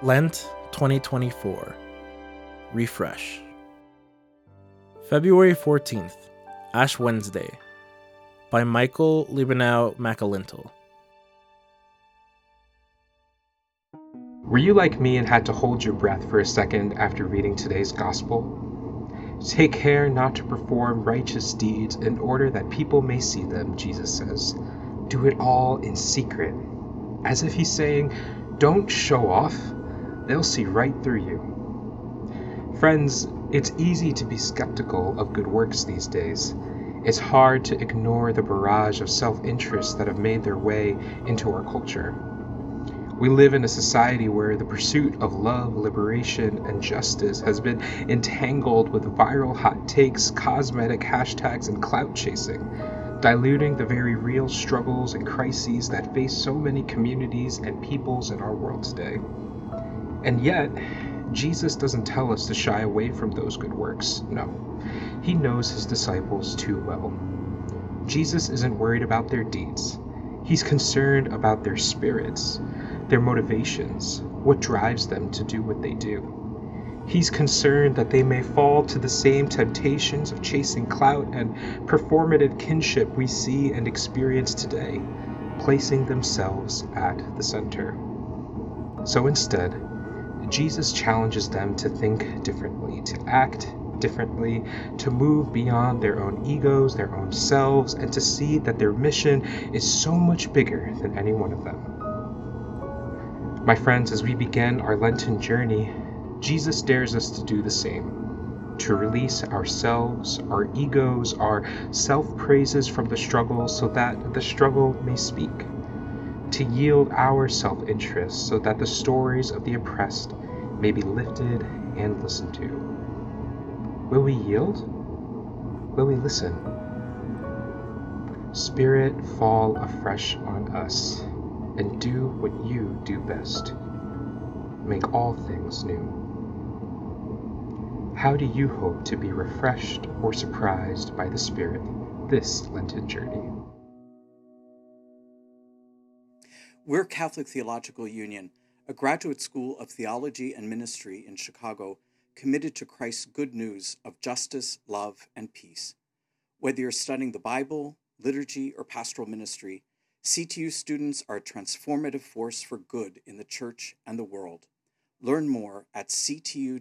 Lent 2024 Refresh. February 14th, Ash Wednesday, by Michael Libunao-Macalintal. Were you like me and had to hold your breath for a second after reading today's gospel? Take care not to perform righteous deeds in order that people may see them, Jesus says. Do it all in secret. As if he's saying, Don't show off, they'll see right through you. Friends, it's easy to be skeptical of good works these days. It's hard to ignore the barrage of self interest that have made their way into our culture. We live in a society where the pursuit of love, liberation, and justice has been entangled with viral hot takes, cosmetic hashtags, and clout chasing, diluting the very real struggles and crises that face so many communities and peoples in our world today. And yet, Jesus doesn't tell us to shy away from those good works. No, he knows his disciples too well. Jesus isn't worried about their deeds, he's concerned about their spirits, their motivations, what drives them to do what they do. He's concerned that they may fall to the same temptations of chasing clout and performative kinship we see and experience today, placing themselves at the center. So instead, Jesus challenges them to think differently, to act differently, to move beyond their own egos, their own selves, and to see that their mission is so much bigger than any one of them. My friends, as we begin our Lenten journey, Jesus dares us to do the same. To release ourselves, our egos, our self praises from the struggle so that the struggle may speak. To yield our self interest so that the stories of the oppressed may be lifted and listened to. Will we yield? Will we listen? Spirit, fall afresh on us and do what you do best make all things new. How do you hope to be refreshed or surprised by the Spirit this Lenten journey? We're Catholic Theological Union, a graduate school of theology and ministry in Chicago committed to Christ's good news of justice, love, and peace. Whether you're studying the Bible, liturgy, or pastoral ministry, CTU students are a transformative force for good in the church and the world. Learn more at ctu.edu/isn.